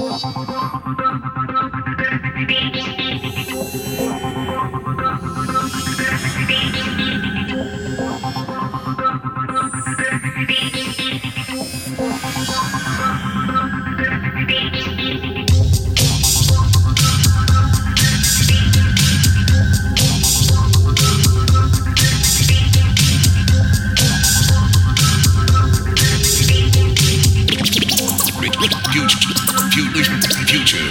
Thank you. Water into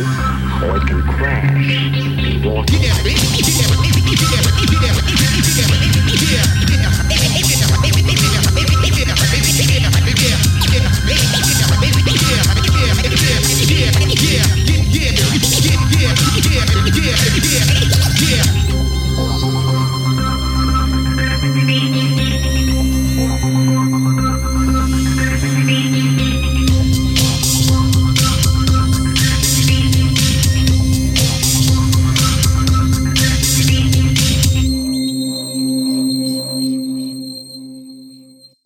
Get it?